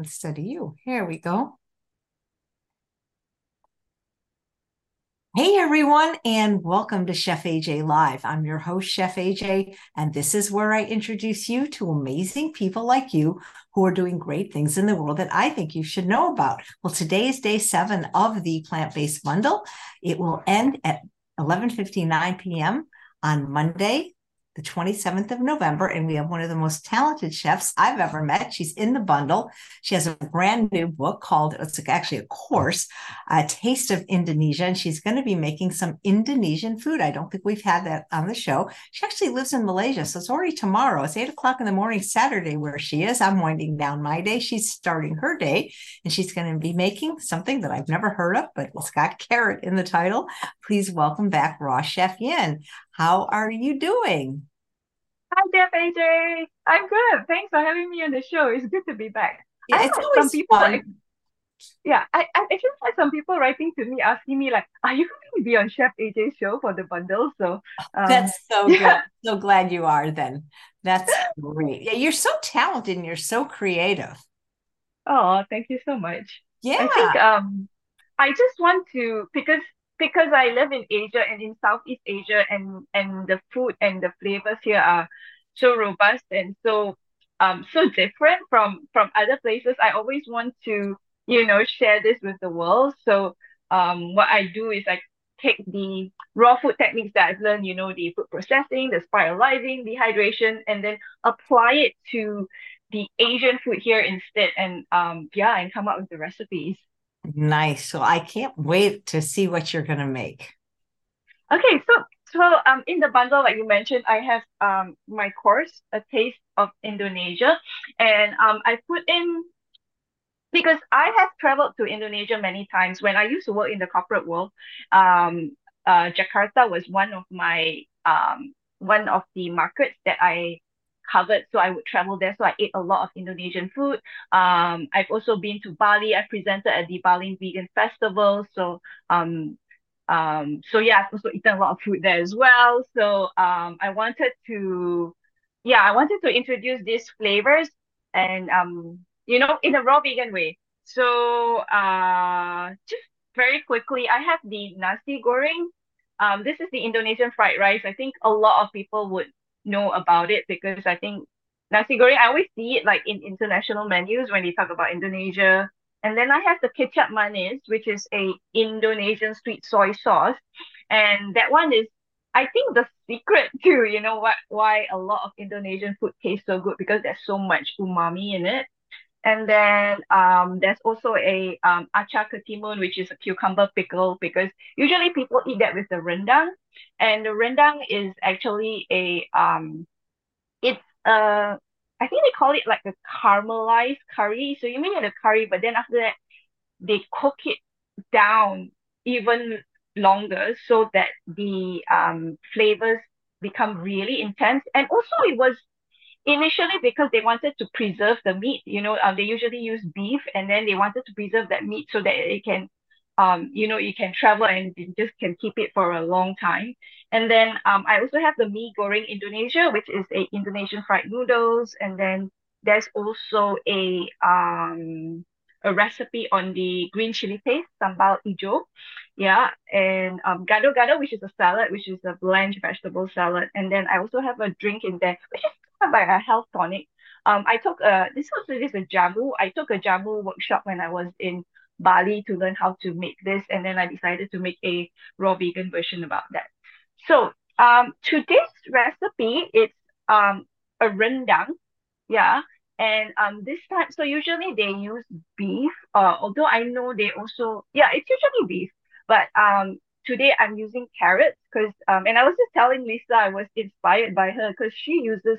instead of you. Here we go. Hey everyone, and welcome to Chef AJ Live. I'm your host, Chef AJ, and this is where I introduce you to amazing people like you who are doing great things in the world that I think you should know about. Well, today is day seven of the plant-based bundle. It will end at 11:59 p.m. on Monday, the 27th of November, and we have one of the most talented chefs I've ever met. She's in the bundle. She has a brand new book called, it's actually a course, a Taste of Indonesia, and she's going to be making some Indonesian food. I don't think we've had that on the show. She actually lives in Malaysia, so it's already tomorrow. It's eight o'clock in the morning, Saturday, where she is. I'm winding down my day. She's starting her day, and she's going to be making something that I've never heard of, but it's got carrot in the title. Please welcome back Raw Chef Yin. How are you doing? Hi, Chef AJ. I'm good. Thanks for having me on the show. It's good to be back. Yeah, it's always some people fun. Like, yeah, I, I just had some people writing to me asking me like, "Are you going to be on Chef AJ's show for the bundle?" So um, that's so yeah. good. So glad you are. Then that's great. Yeah, you're so talented and you're so creative. Oh, thank you so much. Yeah, I think um, I just want to because because I live in Asia and in Southeast Asia and and the food and the flavors here are so robust and so um so different from from other places. I always want to, you know, share this with the world. So um what I do is I take the raw food techniques that I've learned, you know, the food processing, the spiralizing, dehydration, and then apply it to the Asian food here instead and um yeah and come up with the recipes. Nice. So I can't wait to see what you're going to make. Okay, so so um in the bundle like you mentioned, I have um my course, A Taste of Indonesia, and um I put in because I have traveled to Indonesia many times. When I used to work in the corporate world, um uh Jakarta was one of my um one of the markets that I covered. So I would travel there. So I ate a lot of Indonesian food. Um, I've also been to Bali. I presented at the Bali Vegan Festival. So um, um, so yeah, I've also eaten a lot of food there as well. So um, I wanted to, yeah, I wanted to introduce these flavors and um, you know, in a raw vegan way. So uh, just very quickly, I have the nasi goreng. Um, this is the Indonesian fried rice. I think a lot of people would know about it because I think nasi goreng, I always see it like in international menus when they talk about Indonesia. And then I have the kecap manis, which is a Indonesian sweet soy sauce. And that one is, I think, the secret to, you know, what why a lot of Indonesian food tastes so good because there's so much umami in it. And then um, there's also a um, acar ketimun, which is a cucumber pickle, because usually people eat that with the rendang. And the rendang is actually a, um, it's uh, I think they call it like a caramelized curry. So you make the curry, but then after that, they cook it down even longer so that the um, flavors become really intense. And also it was initially because they wanted to preserve the meat you know um, they usually use beef and then they wanted to preserve that meat so that it can um, you know you can travel and just can keep it for a long time. And then um, i also have the mee goreng indonesia which is a indonesian fried noodles. And then there's also a um a recipe on the green chili paste sambal ijo. Yeah and um gado gado which is a salad which is a blanch vegetable salad. And then i also have a drink in there which is like a health tonic. Um, I took a this was this a jamu. I took a jamu workshop when I was in Bali to learn how to make this, and then I decided to make a raw vegan version about that. So um, today's recipe it's um a rendang, yeah, and um this time so usually they use beef. Uh, although I know they also yeah it's usually beef, but um today I'm using carrots because um and I was just telling Lisa I was inspired by her because she uses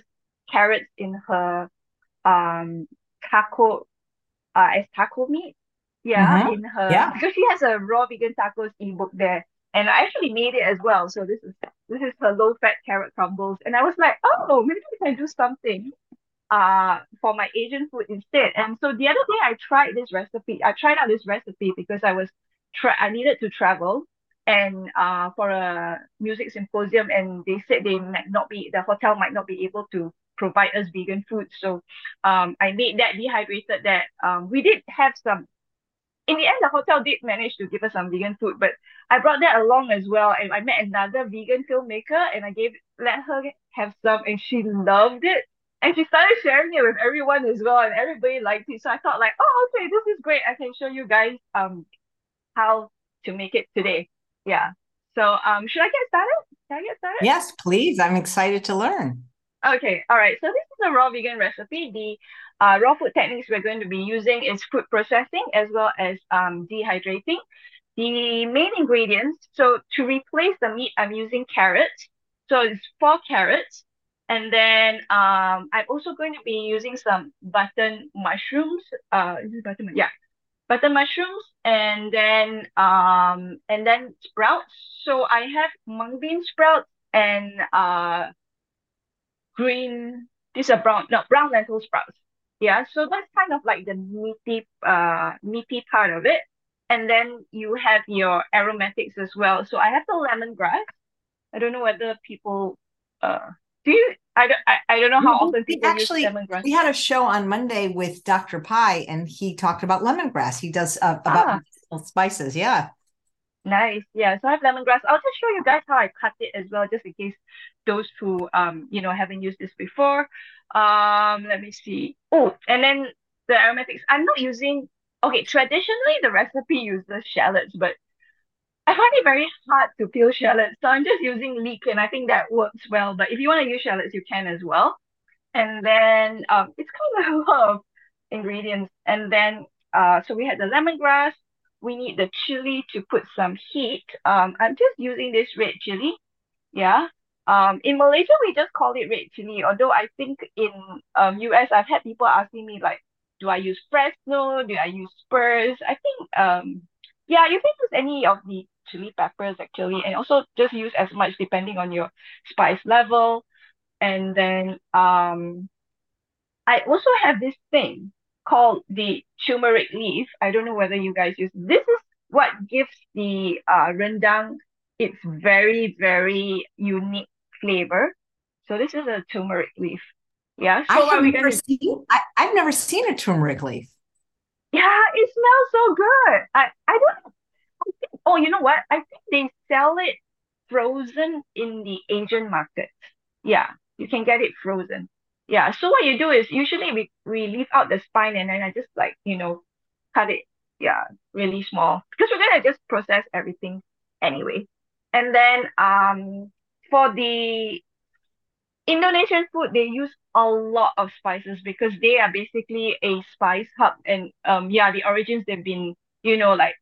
carrots in her um taco uh as taco meat. Yeah, mm-hmm. in her yeah. because she has a raw vegan tacos ebook there. And I actually made it as well. So this is this is her low fat carrot crumbles. And I was like, oh, maybe we can do something uh for my Asian food instead. And so the other day I tried this recipe. I tried out this recipe because I was try I needed to travel and uh for a music symposium and they said they might not be the hotel might not be able to provide us vegan food. So um, I made that dehydrated that. Um, we did have some in the end, the hotel did manage to give us some vegan food, but I brought that along as well. And I met another vegan filmmaker and I gave let her have some and she loved it. And she started sharing it with everyone as well, and everybody liked it. So I thought like, oh, okay, this is great. I can show you guys um how to make it today. Yeah. So um should I get started? Can I get started? Yes, please. I'm excited to learn. Okay, all right. So this is a raw vegan recipe. The uh, raw food techniques we're going to be using is food processing as well as um, dehydrating. The main ingredients, so to replace the meat, I'm using carrots. So it's four carrots. And then um, I'm also going to be using some button mushrooms. Uh, is it button? Yeah, button mushrooms, and then um, and then sprouts. So I have mung bean sprouts and uh, green. These are brown, no brown lentil sprouts. Yeah, so that's kind of like the meaty, uh, meaty part of it. And then you have your aromatics as well. So I have the lemongrass. I don't know whether people, uh, do you? I don't. I, I don't know how often people actually, use lemongrass. We had a show on Monday with Dr. Pai, and he talked about lemongrass. He does uh, about ah. spices. Yeah. Nice. Yeah. So I have lemongrass. I'll just show you guys how I cut it as well, just in case those who um you know haven't used this before. Um, let me see. Oh, and then the aromatics. I'm not using. Okay, traditionally the recipe uses shallots, but I find it very hard to peel shallots, so I'm just using leek, and I think that works well. But if you want to use shallots, you can as well. And then um, it's kind of a lot of ingredients. And then uh, so we had the lemongrass, we need the chili to put some heat. Um, I'm just using this red chili. Yeah. Um, in Malaysia, we just call it red chili. Although I think in um US, I've had people asking me like, do I use Fresno? Do I use Spurs? I think um yeah, you can use any of the chili peppers actually, and also just use as much depending on your spice level. And then um, I also have this thing called the turmeric leaf. I don't know whether you guys use this is what gives the uh, rendang its very very unique flavor. So this is a turmeric leaf. Yeah. So I have never gonna... seen. I, I've never seen a turmeric leaf. Yeah, it smells so good. I I don't. I think, oh, you know what? I think they sell it frozen in the Asian market. Yeah, you can get it frozen yeah so what you do is usually we, we leave out the spine and then I just like you know cut it yeah really small because we're gonna just process everything anyway and then um for the Indonesian food they use a lot of spices because they are basically a spice hub and um yeah the origins they've been you know like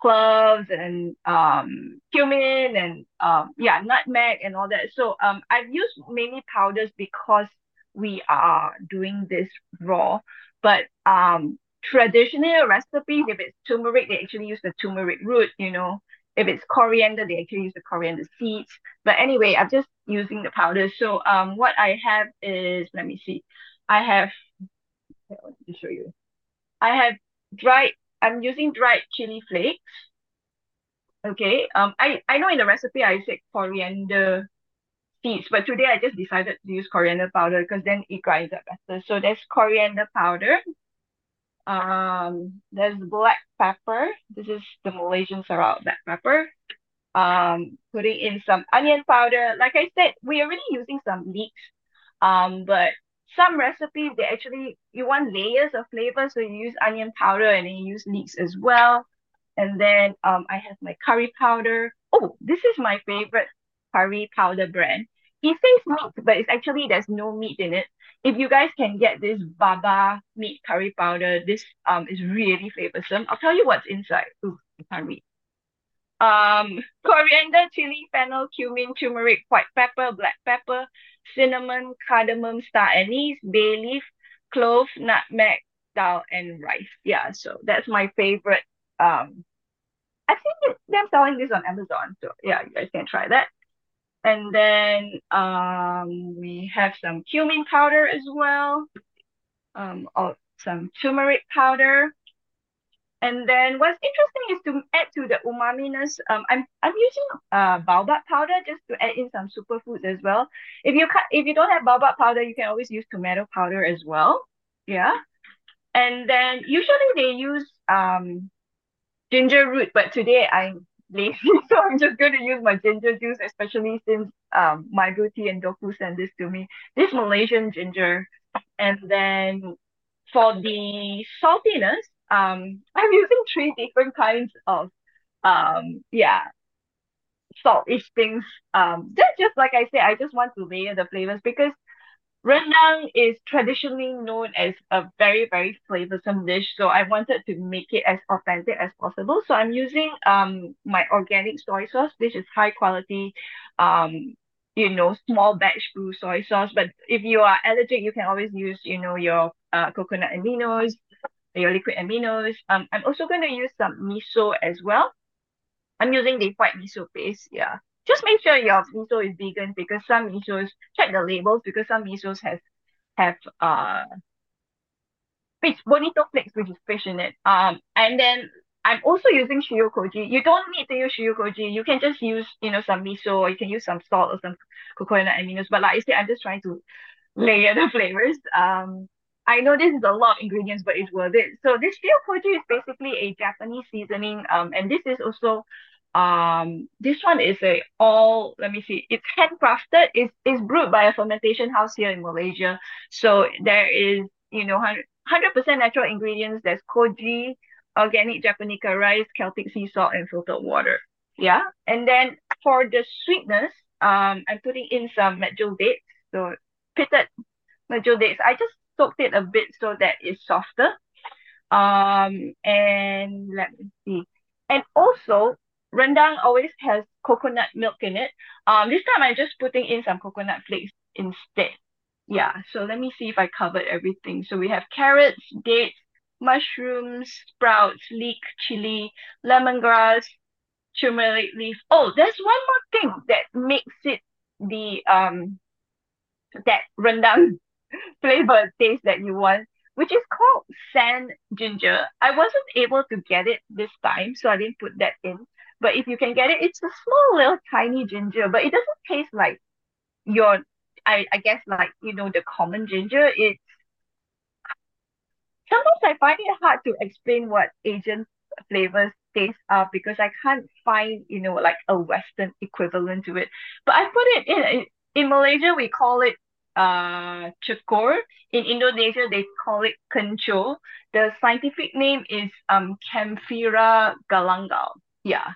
cloves and um cumin and um yeah nutmeg and all that so um I've used mainly powders because we are doing this raw. But um, traditional recipes, if it's turmeric, they actually use the turmeric root, you know. If it's coriander, they actually use the coriander seeds. But anyway, I'm just using the powder. So um, what I have is, let me see. I have, let me show you. I have dried, I'm using dried chili flakes. Okay. Um, I, I know in the recipe I said coriander seeds. But today I just decided to use coriander powder because then it grinds up better. So there's coriander powder. Um, there's black pepper. This is the Malaysian Sarawak black pepper. Um, putting in some onion powder. Like I said, we're already using some leeks. Um, but some recipes they actually you want layers of flavor, so you use onion powder and then you use leeks as well. And then um, I have my curry powder. Oh, this is my favorite curry powder brand it says meat, but it's actually there's no meat in it. If you guys can get this Baba meat curry powder, this um is really flavorsome. I'll tell you what's inside. Ooh, I can't read. Um, coriander, chili, fennel, cumin, turmeric, white pepper, black pepper, cinnamon, cardamom, star anise, bay leaf, clove, nutmeg, dal, and rice. Yeah, so that's my favorite. Um, I've seen them selling this on Amazon, so yeah, you guys can try that. And then um, we have some cumin powder as well, um, oh, some turmeric powder. And then what's interesting is to add to the umaminess. Um, I'm I'm using uh baobab powder just to add in some superfoods as well. If you cut, if you don't have baobab powder, you can always use tomato powder as well. Yeah. And then usually they use um ginger root, but today I'm lazy, so I'm just going to use my ginger juice, especially since um my beauty and Doku sent this to me. This Malaysian ginger. And then for the saltiness, um, I'm using three different kinds of um yeah saltish things. Um, just like I said, I just want to layer the flavors because rendang is traditionally known as a very very flavorsome dish. So I wanted to make it as authentic as possible. So I'm using um my organic soy sauce. This is high quality, um you know small batch brew soy sauce. But if you are allergic, you can always use you know your uh coconut aminos your liquid aminos. Um, I'm also going to use some miso as well. I'm using the white miso paste. Yeah. Just make sure your miso is vegan because some misos, check the labels because some misos has have uh fish, bonito flakes, which is fish in it. Um, and then I'm also using shio koji. You don't need to use shio koji. You can just use, you know, some miso or you can use some salt or some coconut aminos. But like I said, I'm just trying to layer the flavors. Um, I know this is a lot of ingredients, but it's worth it. So this shio koji is basically a Japanese seasoning. Um, and this is also um this one is a all let me see it's handcrafted it's, it's brewed by a fermentation house here in malaysia so there is you know 100 percent natural ingredients there's koji organic japonica rice celtic sea salt and filtered water yeah and then for the sweetness um i'm putting in some medjool dates so pitted medjool dates i just soaked it a bit so that it's softer. Um, and let me see. And also, rendang always has coconut milk in it. Um, this time I'm just putting in some coconut flakes instead. Yeah, so let me see if I covered everything. So we have carrots, dates, mushrooms, sprouts, leek, chili, lemongrass, turmeric leaf. Oh, there's one more thing that makes it the um that rendang flavor taste that you want, which is called sand ginger. I wasn't able to get it this time, so I didn't put that in. But if you can get it, it's a small little tiny ginger, but it doesn't taste like your I, I guess like you know the common ginger. It's sometimes I find it hard to explain what Asian flavors taste are because I can't find you know like a Western equivalent to it. But I put it in in Malaysia we call it uh cekur. In Indonesia, they call it kencur. The scientific name is um Kaempferia galangal. Yeah.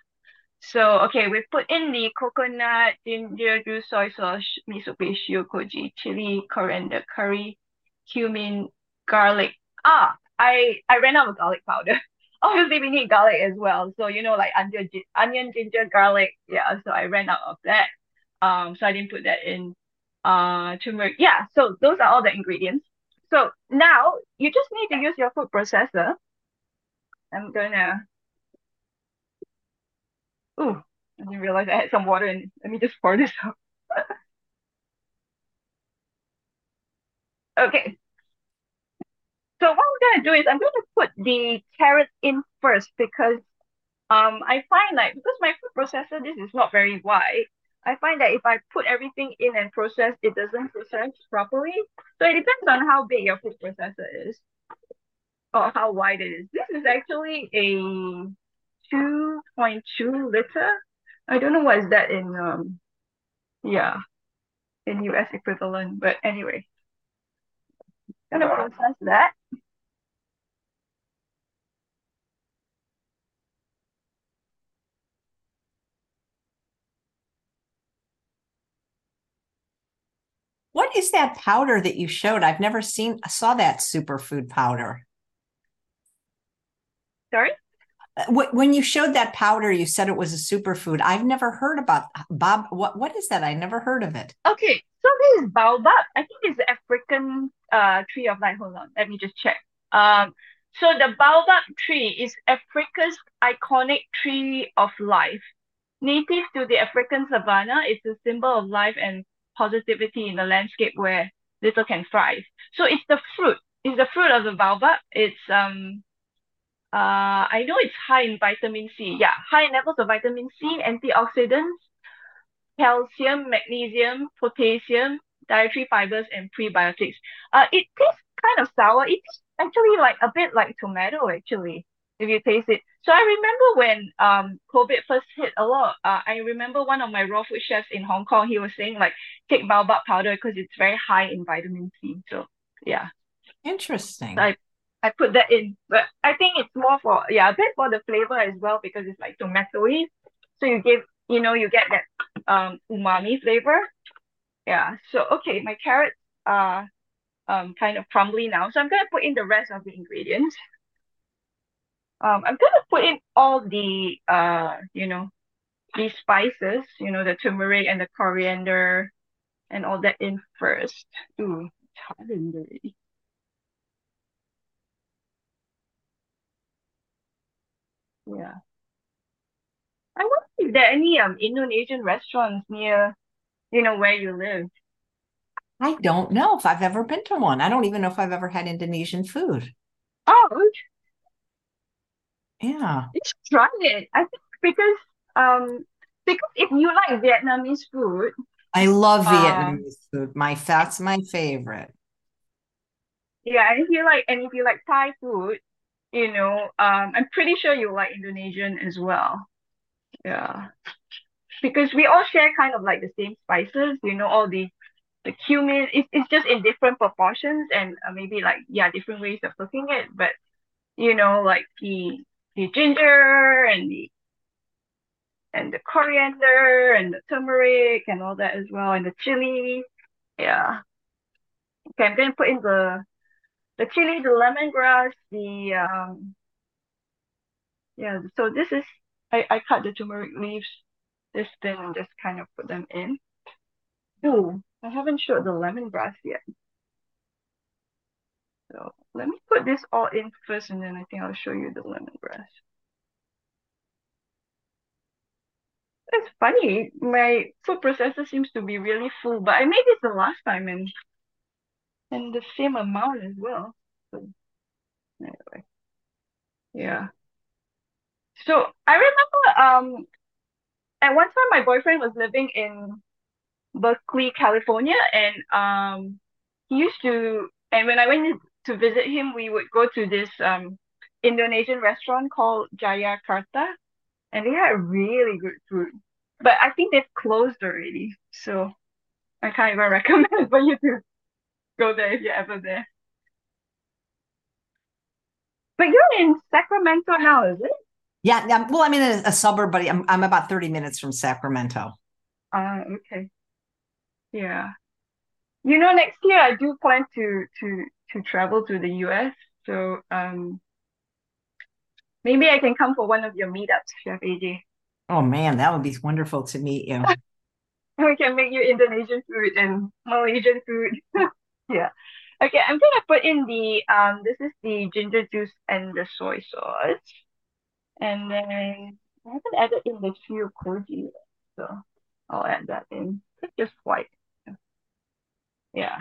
So okay, we put in the coconut, ginger juice, soy sauce, miso paste, koji, chili, coriander, curry, cumin, garlic. Ah, I I ran out of garlic powder. Obviously, we need garlic as well. So you know, like onion, onion, ginger, garlic. Yeah. So I ran out of that. Um, so I didn't put that in uh, turmeric. Yeah, so those are all the ingredients. So now you just need to use your food processor. I'm gonna. Oh, I didn't realize I had some water in. Let me just pour this out. okay. So what I'm gonna do is I'm gonna put the carrots in first because um I find like because my food processor this is not very wide I find that if I put everything in and process, it doesn't process properly. So it depends on how big your food processor is or how wide it is. This is actually a 2.2 liter. I don't know what is that in um yeah in US equivalent, but anyway. Gonna process that. What is that powder that you showed? I've never seen, I saw that superfood powder. Sorry? Uh, when you showed that powder, you said it was a superfood. I've never heard about Bob. What what is that? I never heard of it. Okay, so this is baobab. I think it's the African uh tree of life. Hold on, let me just check. Um, so the baobab tree is Africa's iconic tree of life. Native to the African savanna, it's a symbol of life and positivity in a landscape where little can thrive. So it's the fruit. It's the fruit of the baobab. It's um uh, I know it's high in vitamin C. Yeah, high in levels of vitamin C, antioxidants, calcium, magnesium, potassium, dietary fibers, and prebiotics. Uh, it tastes kind of sour. It's actually like a bit like tomato, actually, if you taste it. So I remember when um COVID first hit a lot. Uh, I remember one of my raw food chefs in Hong Kong. He was saying like take baobab powder because it's very high in vitamin C. So yeah. Interesting. So I I put that in, but I think it's more for yeah a bit for the flavor as well because it's like tomatoey. So you give you know you get that um umami flavor. Yeah. So okay, my carrots are um kind of crumbly now, so I'm gonna put in the rest of the ingredients. Um, I'm gonna put in all the uh you know these spices, you know the turmeric and the coriander and all that in first. Ooh, it's. Yeah. I wonder if there are any um Indonesian restaurants near, you know, where you live. I don't know if I've ever been to one. I don't even know if I've ever had Indonesian food. Oh, Yeah. you should try it. I think because um because if you like Vietnamese food, I love um Vietnamese food. My that's my favorite. yeah, and if you like and if you like Thai food, you know, um I'm pretty sure you like Indonesian as well. Yeah. Because we all share kind of like the same spices, you know, all the the cumin. It's it's just in different proportions and uh, maybe like yeah, different ways of cooking it. But you know, like the the ginger and the and the coriander and the turmeric and all that as well, and the chili. Yeah. Okay, I'm gonna put in the the chili, the lemongrass, the um yeah. So this is I I cut the turmeric leaves this thin and just kind of put them in. Ooh, I haven't showed the lemongrass yet. So let me put this all in first, and then I think I'll show you the lemongrass. It's funny, my food processor seems to be really full, but I made this the last time and and the same amount as well. So anyway, yeah. So I remember um at one time my boyfriend was living in Berkeley, California, and um he used to and when I went to visit him, we would go to this um Indonesian restaurant called Jayakarta, and they had really good food. But I think they've closed already, so I can't even recommend for you to go there if you're ever there. But you're in Sacramento now, is it? Yeah, yeah. Well, I'm in a, a suburb, but I'm I'm about 30 minutes from Sacramento. Ah, okay. Yeah. You know, next year I do plan to to to travel to the US. So um maybe I can come for one of your meetups, Chef AJ. Oh man, that would be wonderful to meet you. We can make you Indonesian food and Malaysian food. Yeah. Okay, I'm gonna put in the um this is the ginger juice and the soy sauce. And then I haven't added in the shio koji so I'll add that in. It's just white. Yeah.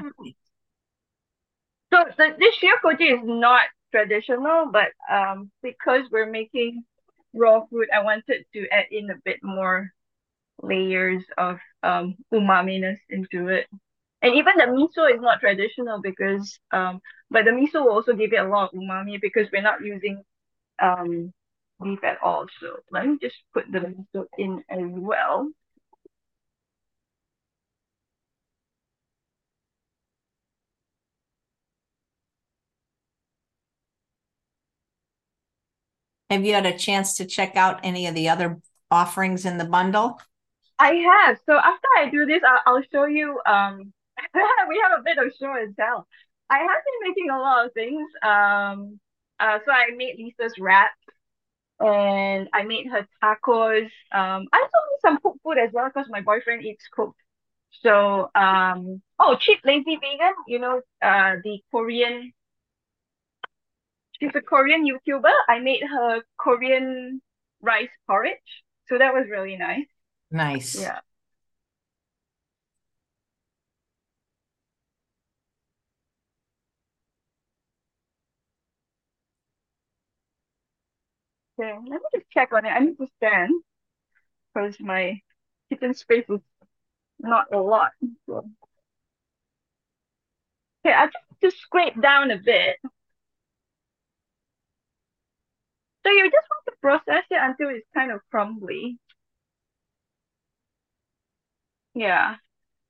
So the this shio koji is not traditional, but um because we're making raw food, I wanted to add in a bit more layers of um umami-ness into it. And even the miso is not traditional because um but the miso will also give it a lot of umami because we're not using um beef at all. So let me just put the miso in as well. Have you had a chance to check out any of the other offerings in the bundle? I have. So after I do this, I'll, I'll show you um we have a bit of show and tell. I have been making a lot of things. Um uh so I made Lisa's wrap and I made her tacos. Um I also made some cooked food as well because my boyfriend eats cooked. So um oh cheap lazy vegan, you know, uh the Korean she's a Korean YouTuber. I made her Korean rice porridge. So that was really nice. Nice. Yeah. Okay, let me just check on it. I need to stand because my kitchen space is not a lot. So. Okay, I just to scrape down a bit. So you just want to process it until it's kind of crumbly. Yeah.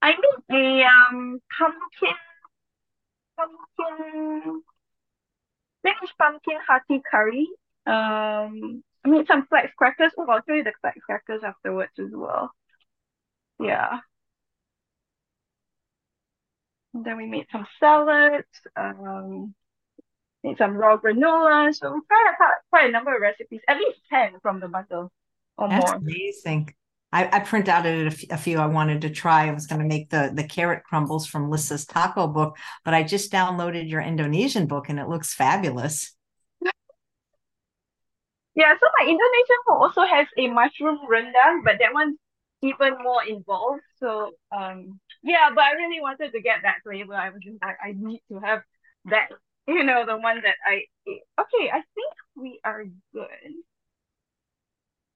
I made a um pumpkin pumpkin Spanish pumpkin hearty curry. Um I made some flax crackers. Oh, I'll show you the flax crackers afterwards as well. Yeah. And then we made some salads. Um made some raw granola. So we tried out quite a number of recipes, at least 10 from the bundle or That's more. amazing. I, I print out a, a few I wanted to try. I was going to make the the carrot crumbles from Lissa's taco book, but I just downloaded your Indonesian book and it looks fabulous. Yeah, so my Indonesian book also has a mushroom rendang, but that one's even more involved. So um yeah, but I really wanted to get that flavor. I was just like, I need to have that, you know, the one that I ate. Okay, I think we are good.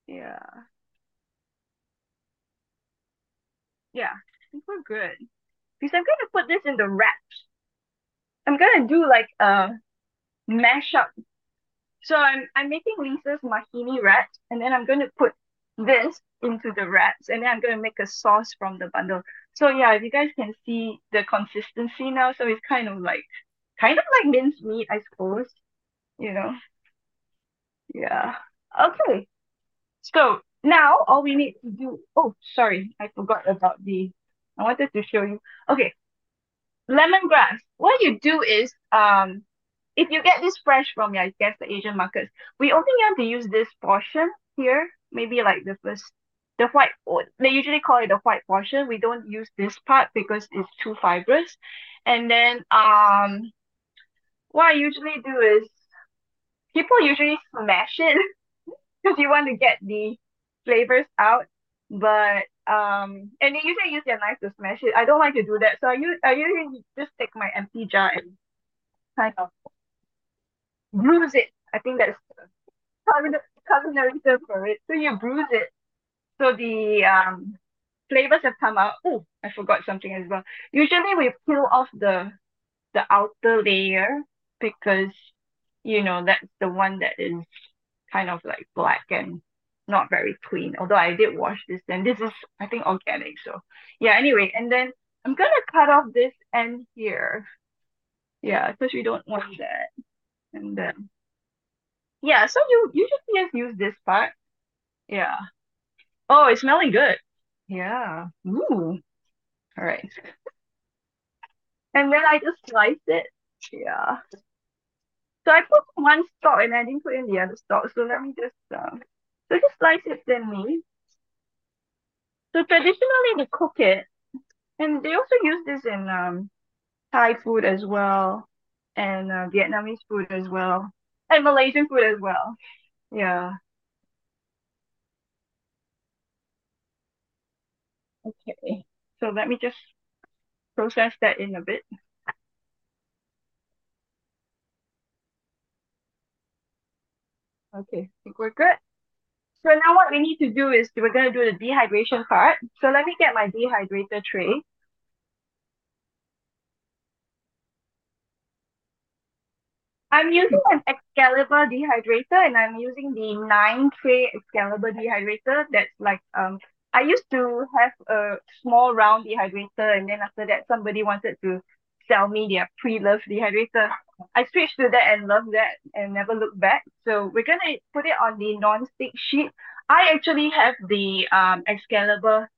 Yeah. Yeah, I think we're good. Because I'm gonna put this in the wraps. I'm gonna do like a mashup. So I'm I'm making Lisa's mahini wraps, and then I'm gonna put this into the wraps, and then I'm gonna make a sauce from the bundle. So yeah, if you guys can see the consistency now, so it's kind of like kind of like minced meat, I suppose. You know. Yeah. Okay. So now all we need to do, oh, sorry, I forgot about the, I wanted to show you. Okay, lemongrass. What you do is, um, if you get this fresh from, yeah, I guess the Asian markets, we only have to use this portion here, maybe like the first, the white, they usually call it the white portion. We don't use this part because it's too fibrous. And then, um, what I usually do is, people usually smash it because you want to get the flavors out. But um, and they usually use their knife to smash it. I don't like to do that, so I use I usually just take my empty jar and kind of bruise it. I think that's culinary term for it. So you bruise it, so the um flavors have come out. Oh, I forgot something as well. Usually we peel off the the outer layer because you know that's the one that is kind of like black and not very clean. Although I did wash this, and this is I think organic. So yeah. Anyway, and then I'm gonna cut off this end here. Yeah, because we don't want that. And then yeah, so you you just just use this part. Yeah. Oh, it's smelling good. Yeah. Ooh. All right. And then I just slice it. Yeah. So I put one stalk and I didn't put in the other stalk. So let me just um so just slice it thinly. So traditionally they cook it, and they also use this in um Thai food as well, and uh, Vietnamese food as well, and Malaysian food as well. Yeah. Okay. So let me just process that in a bit. Okay, I think we're good. So now what we need to do is we're going to do the dehydration part. So let me get my dehydrator tray. I'm using an Excalibur dehydrator and I'm using the 9 tray Excalibur dehydrator. That's like, um, I used to have a small round dehydrator and then after that somebody wanted to sell me their pre-loved dehydrator. I switched to that and love that and never looked back. So we're gonna put it on the non-stick sheet. I actually have the um Excalibur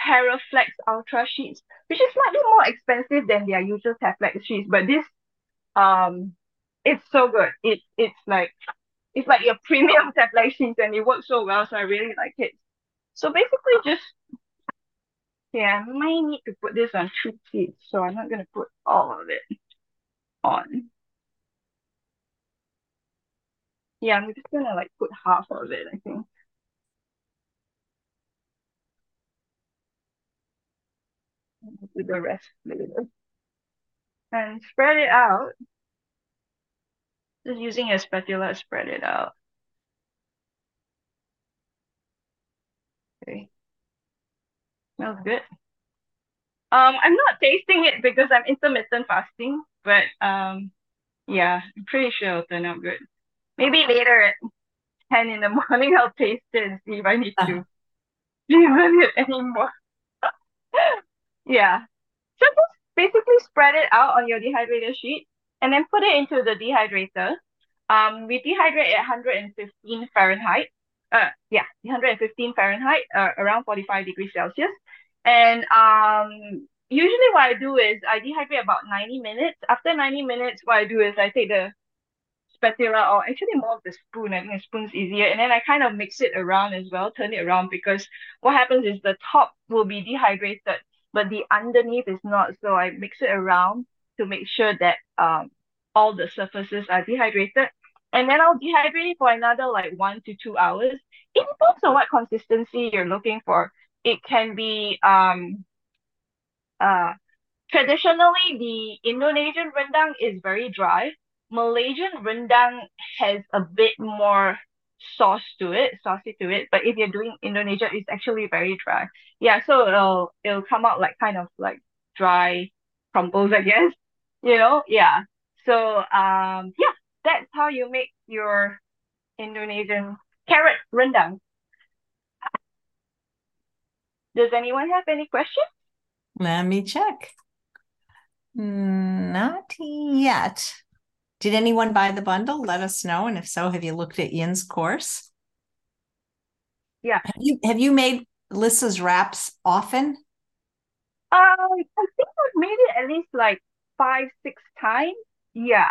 Paraflex Ultra sheets, which is slightly more expensive than their usual Teflex sheets, but this um it's so good. It it's like it's like your premium sheets and it works so well, so I really like it. So basically just yeah, I might need to put this on two sheets, so I'm not gonna put all of it on. Yeah, I'm just gonna like put half of it, I think. Do the rest later. And spread it out. Just using a spatula, spread it out. Okay. Smells good. Um, I'm not tasting it because I'm intermittent fasting, but um, yeah, I'm pretty sure it'll turn out good. Maybe later at 10 in the morning, I'll taste it and see if I need to leave it anymore. yeah. So just basically spread it out on your dehydrator sheet and then put it into the dehydrator. Um, we dehydrate at 115 Fahrenheit. Uh, yeah, 115 Fahrenheit, uh, around 45 degrees Celsius. And um, usually what I do is I dehydrate about 90 minutes. After 90 minutes, what I do is I take the spatula or actually more of the spoon. I think the spoon's easier. And then I kind of mix it around as well, turn it around because what happens is the top will be dehydrated, but the underneath is not. So I mix it around to make sure that um all the surfaces are dehydrated. And then I'll dehydrate it for another like one to two hours. It depends on what consistency you're looking for. It can be um uh traditionally the Indonesian rendang is very dry. Malaysian rendang has a bit more sauce to it, saucy to it. But if you're doing Indonesia, it's actually very dry. Yeah, so it'll it'll come out like kind of like dry crumbles, I guess. You know, yeah. So um yeah, that's how you make your Indonesian carrot rendang. Does anyone have any questions? Let me check. Not yet. Did anyone buy the bundle? Let us know. And if so, have you looked at Yin's course? Yeah. Have you have you made Lissa's wraps often? Um, I think I've made it at least like five, six times. Yeah.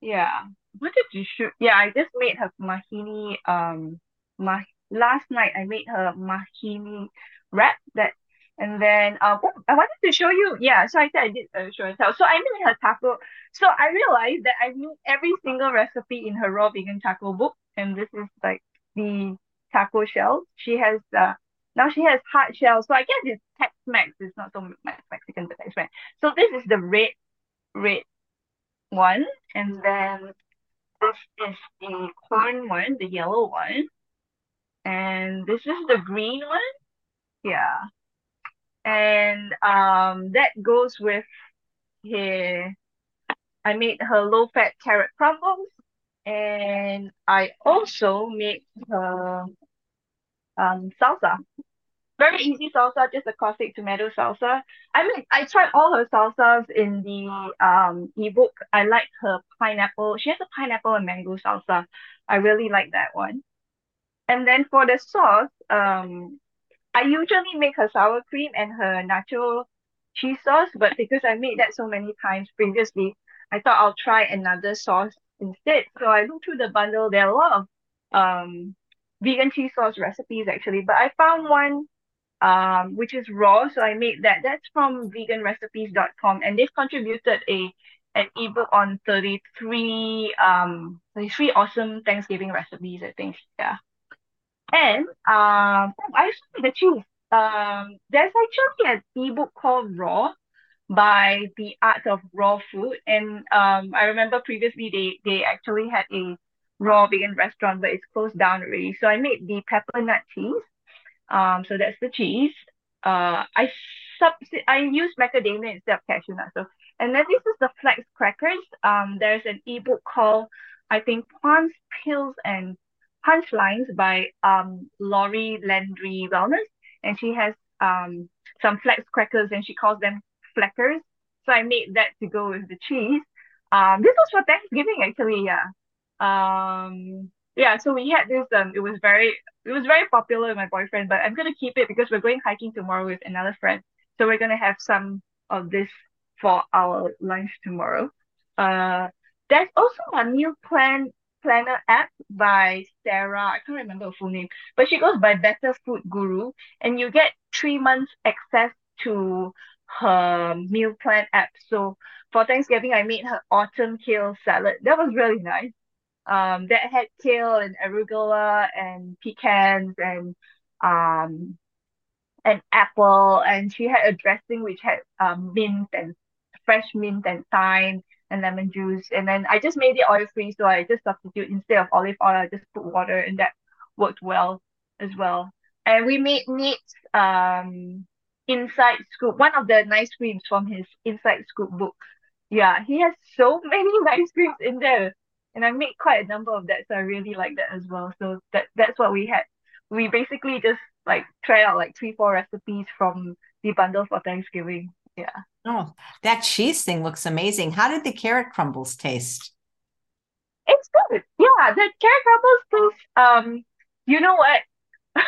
Yeah. What did you shoot? Yeah, I just made her mahini. Um, ma last night I made her mahini wrap that and then uh, oh, I wanted to show you. Yeah, so I said I did uh, show and tell. So I made her taco. So I realized that I made every single recipe in her raw vegan taco book, and this is like the taco shell. She has uh now she has hard shell. So I guess it's Tex-Mex. It's not so Mexican, but Tex-Mex. So this is the red, red one, and then this is the corn one, the yellow one, and this is the green one. Yeah and um that goes with here I made her low fat carrot crumbles and I also made her um salsa. Very easy salsa, just a classic tomato salsa. I mean, I tried all her salsas in the um ebook. I like her pineapple. She has a pineapple and mango salsa. I really like that one. And then for the sauce, um, I usually make her sour cream and her nacho cheese sauce, but because I made that so many times previously, I thought I'll try another sauce instead. So I looked through the bundle. There are a lot of um vegan cheese sauce recipes actually, but I found one um which is raw, so I made that. That's from veganrecipes.com and they've contributed a an ebook on 33 um 33 awesome Thanksgiving recipes, I think. Yeah. And um, oh, I saw the cheese. Um, there's actually an ebook called Raw by the Art of Raw Food, and um, I remember previously they they actually had a raw vegan restaurant, but it's closed down already. So I made the pepper nut cheese. Um, so that's the cheese. Uh, I sub I use macadamia instead of cashew nut. So and then this is the flax crackers. Um, there's an ebook called I think Plants, Pills, and punchlines by um Lori Landry Wellness, and she has um some flax crackers and she calls them fleckers. So I made that to go with the cheese. Um, this was for Thanksgiving actually. Yeah. Um, yeah. So we had this. Um, it was very it was very popular with my boyfriend, but I'm gonna keep it because we're going hiking tomorrow with another friend. So we're gonna have some of this for our lunch tomorrow. Uh, there's also a meal plan planner app by Sarah. I can't remember her full name, but she goes by Better Food Guru, and you get three months access to her meal plan app. So for Thanksgiving, I made her autumn kale salad. That was really nice. Um, that had kale and arugula and pecans and um an apple, and she had a dressing which had um mint and fresh mint and thyme and lemon juice. And then I just made it oil free. So I just substitute instead of olive oil, I just put water and that worked well as well. and we made Nate's um Inside Scoop, one of the nice creams from his Inside Scoop book. Yeah, he has so many nice creams in there. And I made quite a number of that, so I really like that as well. So that that's what we had. We basically just like tried out like three, four recipes from the bundle for Thanksgiving. Yeah. Oh, that cheese thing looks amazing. How did the carrot crumbles taste? It's good. Yeah, the carrot crumbles taste. Um, you know what?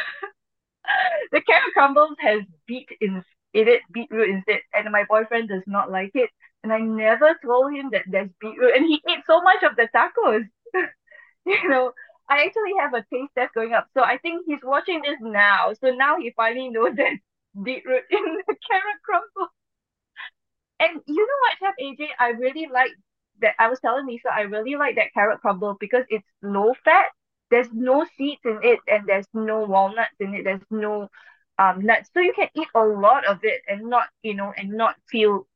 the carrot crumbles has beet in, in it, beetroot instead, and my boyfriend does not like it. And I never told him that there's beetroot, and he ate so much of the tacos. you know, I actually have a taste test going up, so I think he's watching this now. So now he finally knows that beetroot in the carrot crumble. And you know what, Chef AJ, I really like that. I was telling Lisa, I really like that carrot crumble because it's low fat. There's no seeds in it, and there's no walnuts in it. There's no um nuts, so you can eat a lot of it and not, you know, and not feel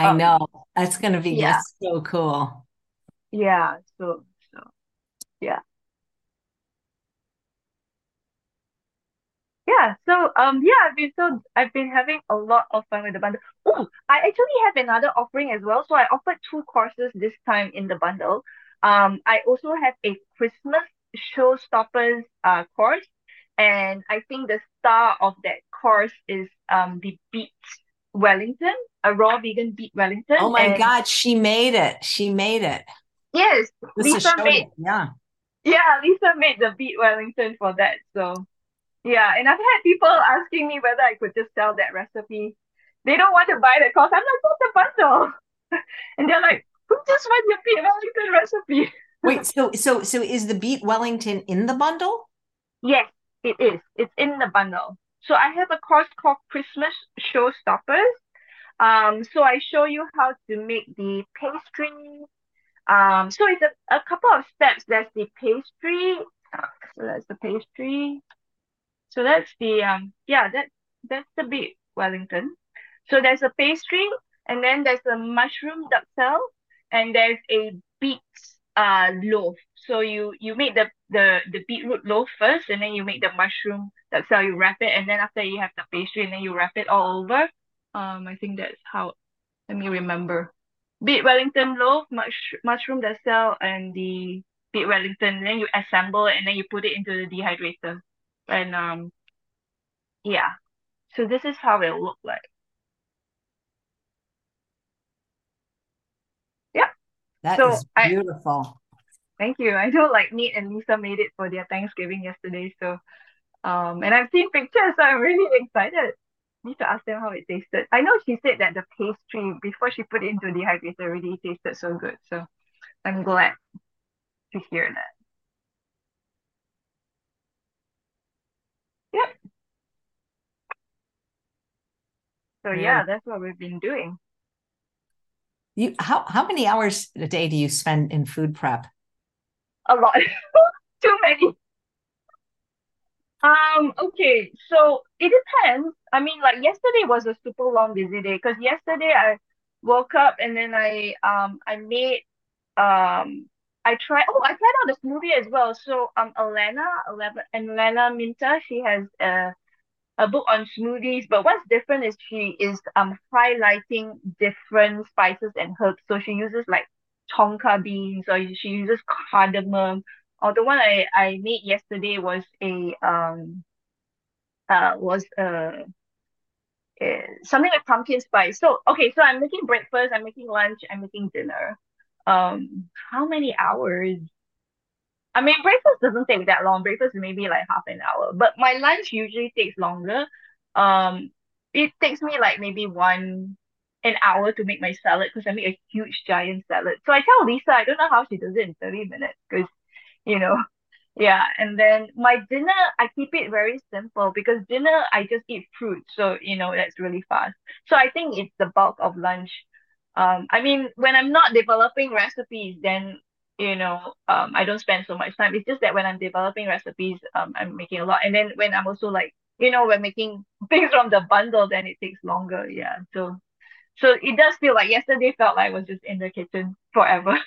I um, know that's going to be yeah. so cool. Yeah. So, so, yeah. Yeah, so um yeah, I've been so I've been having a lot of fun with the bundle. Oh, I actually have another offering as well. So I offered two courses this time in the bundle. Um, I also have a Christmas showstoppers uh course, and I think the star of that course is um the beet Wellington, a raw vegan beet Wellington. Oh my and God, she made it. She made it. Yes, this Lisa made. Yeah. Yeah, Lisa made the beet Wellington for that. So, yeah, and I've had people asking me whether I could just sell that recipe. They don't want to buy the course. I'm like, what's the bundle? and they're like, who just wants your beet Wellington recipe? Wait, so so so is the beet Wellington in the bundle? Yes, it is. It's in the bundle. So I have a course called Christmas Showstoppers. Um, so I show you how to make the pastry. Um, so it's a, a couple of steps. There's the pastry. So that's the pastry. So that's the um yeah that that's the beet Wellington. So there's a pastry, and then there's a mushroom duxelle, and there's a beet uh loaf. So you you make the the the beetroot loaf first, and then you make the mushroom. That's how you wrap it, and then after you have the pastry, and then you wrap it all over. Um, I think that's how. Let me remember. Beet Wellington loaf, mush, mushroom duxelle, and the beet Wellington. And then you assemble it, and then you put it into the dehydrator, and um, yeah. So this is how it look like. Yeah. That so is beautiful. I, Thank you. I know like Nate and Lisa made it for their Thanksgiving yesterday. So um and I've seen pictures, so I'm really excited. Need to ask them how it tasted. I know she said that the pastry before she put it into the dehydrator really tasted so good. So I'm glad to hear that. Yep. So yeah, yeah that's what we've been doing. You how how many hours a day do you spend in food prep? A lot. Too many. Um, okay, so it depends. I mean, like yesterday was a super long busy day because yesterday I woke up and then I um I made um I tried oh I tried out the smoothie as well. So um Elena, Elena Elena Minta, she has a a book on smoothies, but what's different is she is um highlighting different spices and herbs. So she uses like tonka beans or she uses cardamom. Or the one I, I made yesterday was a um uh was uh, uh something like pumpkin spice. So okay so i'm making breakfast i'm making lunch i'm making dinner. Um how many hours? I mean breakfast doesn't take that long. Breakfast maybe like half an hour. But my lunch usually takes longer. Um it takes me like maybe one an hour to make my salad because I make a huge giant salad. So I tell Lisa I don't know how she does it in 30 minutes because, you know, yeah. And then my dinner, I keep it very simple because dinner, I just eat fruit. So, you know, that's really fast. So I think it's the bulk of lunch. Um, I mean, when I'm not developing recipes, then, you know, um, I don't spend so much time. It's just that when I'm developing recipes, um, I'm making a lot. And then when I'm also like, you know, when making things from the bundle, then it takes longer. Yeah. So so it does feel like yesterday felt like I was just in the kitchen forever.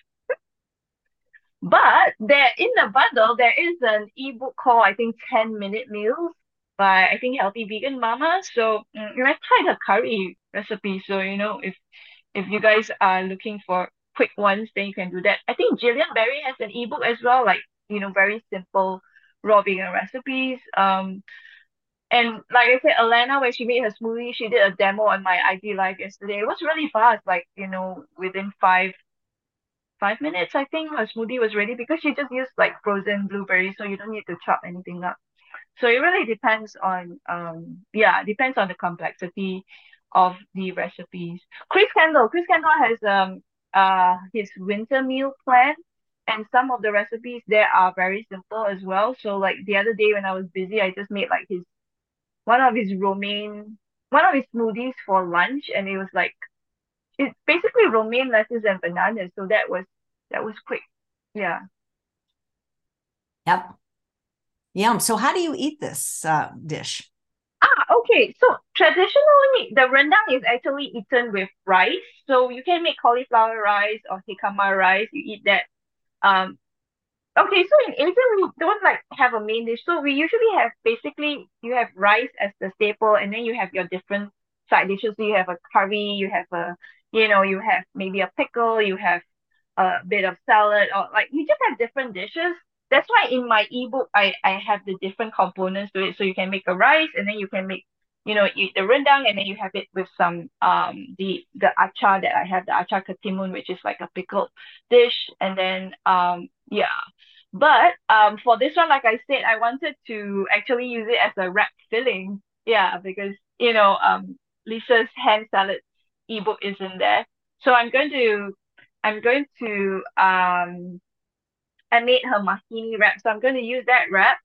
but there in the bundle, there is an ebook called I think 10 minute meals. by I think Healthy Vegan Mama. So and I tried her curry recipe. So you know if if you guys are looking for quick ones, then you can do that. I think Jillian Berry has an ebook as well, like you know very simple raw vegan recipes. Um, and like I said, Alana, when she made her smoothie, she did a demo on my IG live yesterday. It was really fast, like you know within five five minutes, I think her smoothie was ready because she just used like frozen blueberries, so you don't need to chop anything up. So it really depends on um yeah, depends on the complexity of the recipes. Chris Kendall, Chris Kendall has um uh his winter meal plan and some of the recipes there are very simple as well. So like the other day when I was busy, I just made like his one of his romaine one of his smoothies for lunch and it was like it's basically romaine lettuce and bananas. So that was that was quick. Yeah. Yep. Yum. So how do you eat this uh, dish? Ah, okay. So traditionally, the rendang is actually eaten with rice. So you can make cauliflower rice or jicama rice. You eat that. Um, okay. So in Asia, we don't like have a main dish. So we usually have basically you have rice as the staple, and then you have your different side dishes. So you have a curry, you have a, you know, you have maybe a pickle, you have a bit of salad, or like you just have different dishes that's why in my ebook I I have the different components to it. So you can make a rice and then you can make you know eat the rendang and then you have it with some um the the achar that I have the achar ketimun which is like a pickled dish and then um yeah but um for this one like I said I wanted to actually use it as a wrap filling yeah because you know um Lisa's hand salad ebook is in there so I'm going to I'm going to um I made her mahini wrap. So I'm going to use that wrap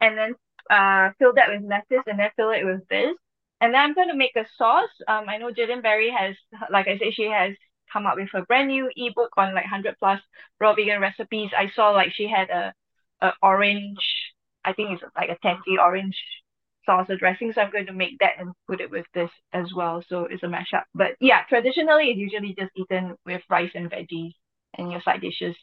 and then uh, fill that with lettuce and then fill it with this. And then I'm going to make a sauce. Um, I know Jaden Berry has, like I said, she has come up with a brand new ebook on like 100 plus raw vegan recipes. I saw like she had a, a orange, I think it's like a tangy orange salsa dressing. So I'm going to make that and put it with this as well. So it's a mashup. But yeah, traditionally it's usually just eaten with rice and veggies and your side dishes.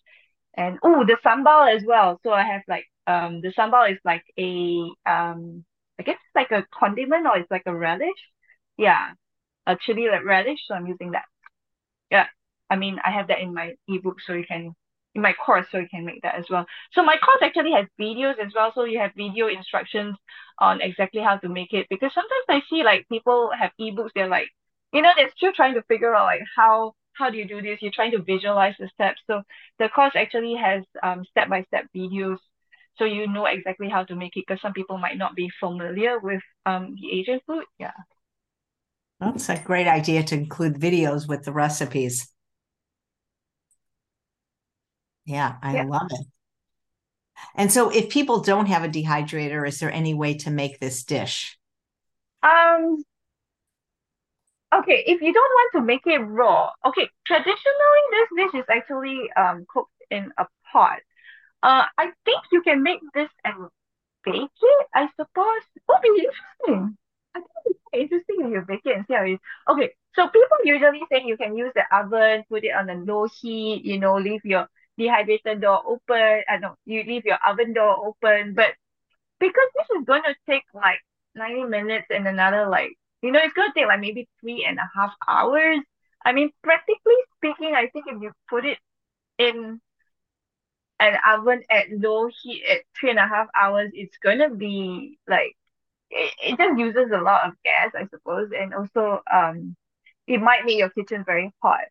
And oh, the sambal as well. So I have like um the sambal is like a um I guess it's like a condiment or it's like a relish. Yeah, a chili like relish. So I'm using that. Yeah, I mean I have that in my ebook, so you can in my course, so you can make that as well. So my course actually has videos as well. So you have video instructions on exactly how to make it. Because sometimes I see like people have ebooks, they're like, you know, they're still trying to figure out like how how do you do this? You're trying to visualize the steps. So the course actually has um step-by-step videos so you know exactly how to make it because some people might not be familiar with um the Asian food. Yeah. That's a great idea to include videos with the recipes. Yeah, I yeah. love it. And so if people don't have a dehydrator, is there any way to make this dish? Um Okay, if you don't want to make it raw, okay, traditionally this dish is actually um cooked in a pot. Uh, I think you can make this and bake it, I suppose. Would be interesting. I think it's interesting if you bake it and see how it is. Okay, so people usually say you can use the oven, put it on a low heat, you know, leave your dehydrator door open. I know you leave your oven door open, but because this is going to take like 90 minutes and another like you know, it's gonna take like maybe three and a half hours. I mean, practically speaking, I think if you put it in an oven at low heat at three and a half hours, it's gonna be like it, it just uses a lot of gas, I suppose, and also um it might make your kitchen very hot.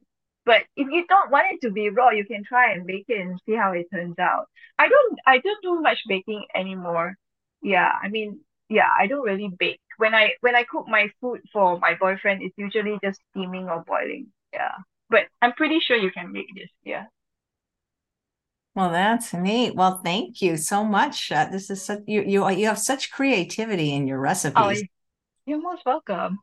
But if you don't want it to be raw, you can try and bake it and see how it turns out. I don't I don't do much baking anymore. Yeah, I mean, yeah, I don't really bake when I when I cook my food for my boyfriend, it's usually just steaming or boiling. Yeah, but I'm pretty sure you can make this. Yeah. Well, that's neat. Well, thank you so much. Uh, this is such you you you have such creativity in your recipes. Oh, you're most welcome.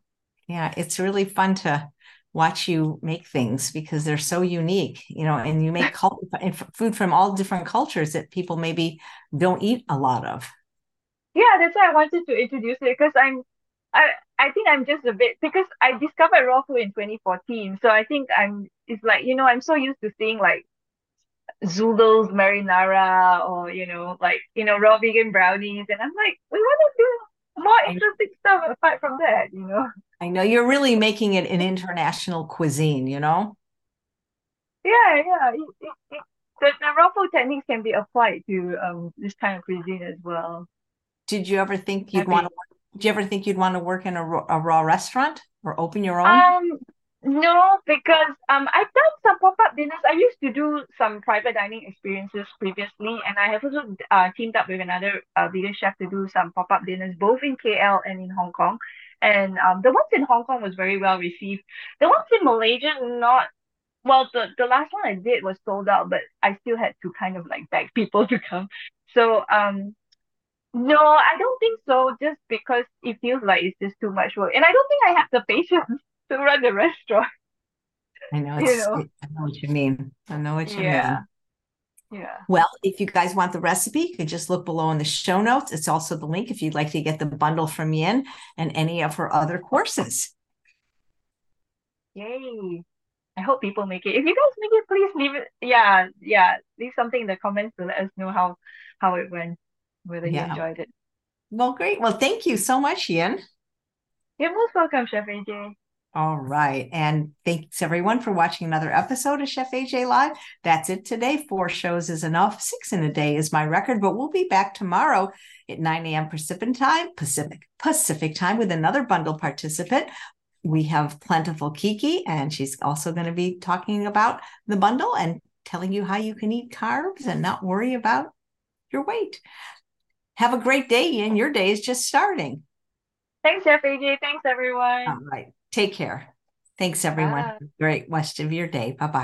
Yeah, it's really fun to watch you make things because they're so unique, you know, and you make cult- food from all different cultures that people maybe don't eat a lot of yeah that's why i wanted to introduce it because i'm i i think i'm just a bit because i discovered raw food in 2014 so i think i'm it's like you know i'm so used to seeing like Zul's marinara or you know like you know raw vegan brownies and i'm like we want to do more interesting stuff apart from that, you know. I know you're really making it an international cuisine, you know? Yeah, yeah. It, it, it, the, the raw food techniques can be applied to um this kind of cuisine as well. Did you ever think you'd Happy. want to did you ever think you'd want to work in a, raw- a raw restaurant or open your own? Um, no, because um, I've done some pop-up dinners. I used to do some private dining experiences previously, and I have also uh, teamed up with another uh, vegan chef to do some pop-up dinners, both in KL and in Hong Kong. And um, the ones in Hong Kong was very well received. The ones in Malaysia, not well. The the last one I did was sold out, but I still had to kind of like beg people to come. So um, no, I don't think so, just because it feels like it's just too much work. And I don't think I have the patience to run the restaurant, I know you know. I know what you mean. I know what you mean. Yeah, yeah. Well, if you guys want the recipe, you can just look below in the show notes. It's also the link if you'd like to get the bundle from Yin and any of her other courses. Yay. I hope people make it. If you guys make it, please leave it. Yeah, yeah. Leave something in the comments to let us know how how it went, whether you enjoyed it. Well, great. Well, thank you so much, Yin. You're most welcome, Chef AJ. All right. And thanks everyone for watching another episode of Chef AJ Live. That's it today. Four shows is enough. Six in a day is my record, but we'll be back tomorrow at 9 a.m. Pacific time, Pacific, Pacific time with another bundle participant. We have Plentiful Kiki, and she's also going to be talking about the bundle and telling you how you can eat carbs and not worry about your weight. Have a great day, and your day is just starting. Thanks, Chef AJ. Thanks, everyone. All right. Take care. Thanks, everyone. Bye. Great rest of your day. Bye bye.